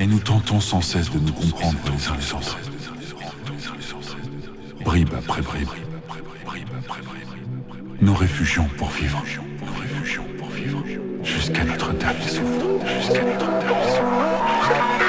Et nous Tentons sans cesse de nous comprendre les uns les autres. Bribe après bribe. Nous réfugions pour vivre. Jusqu'à notre dernier souffle. Jusqu'à notre dernier souffle.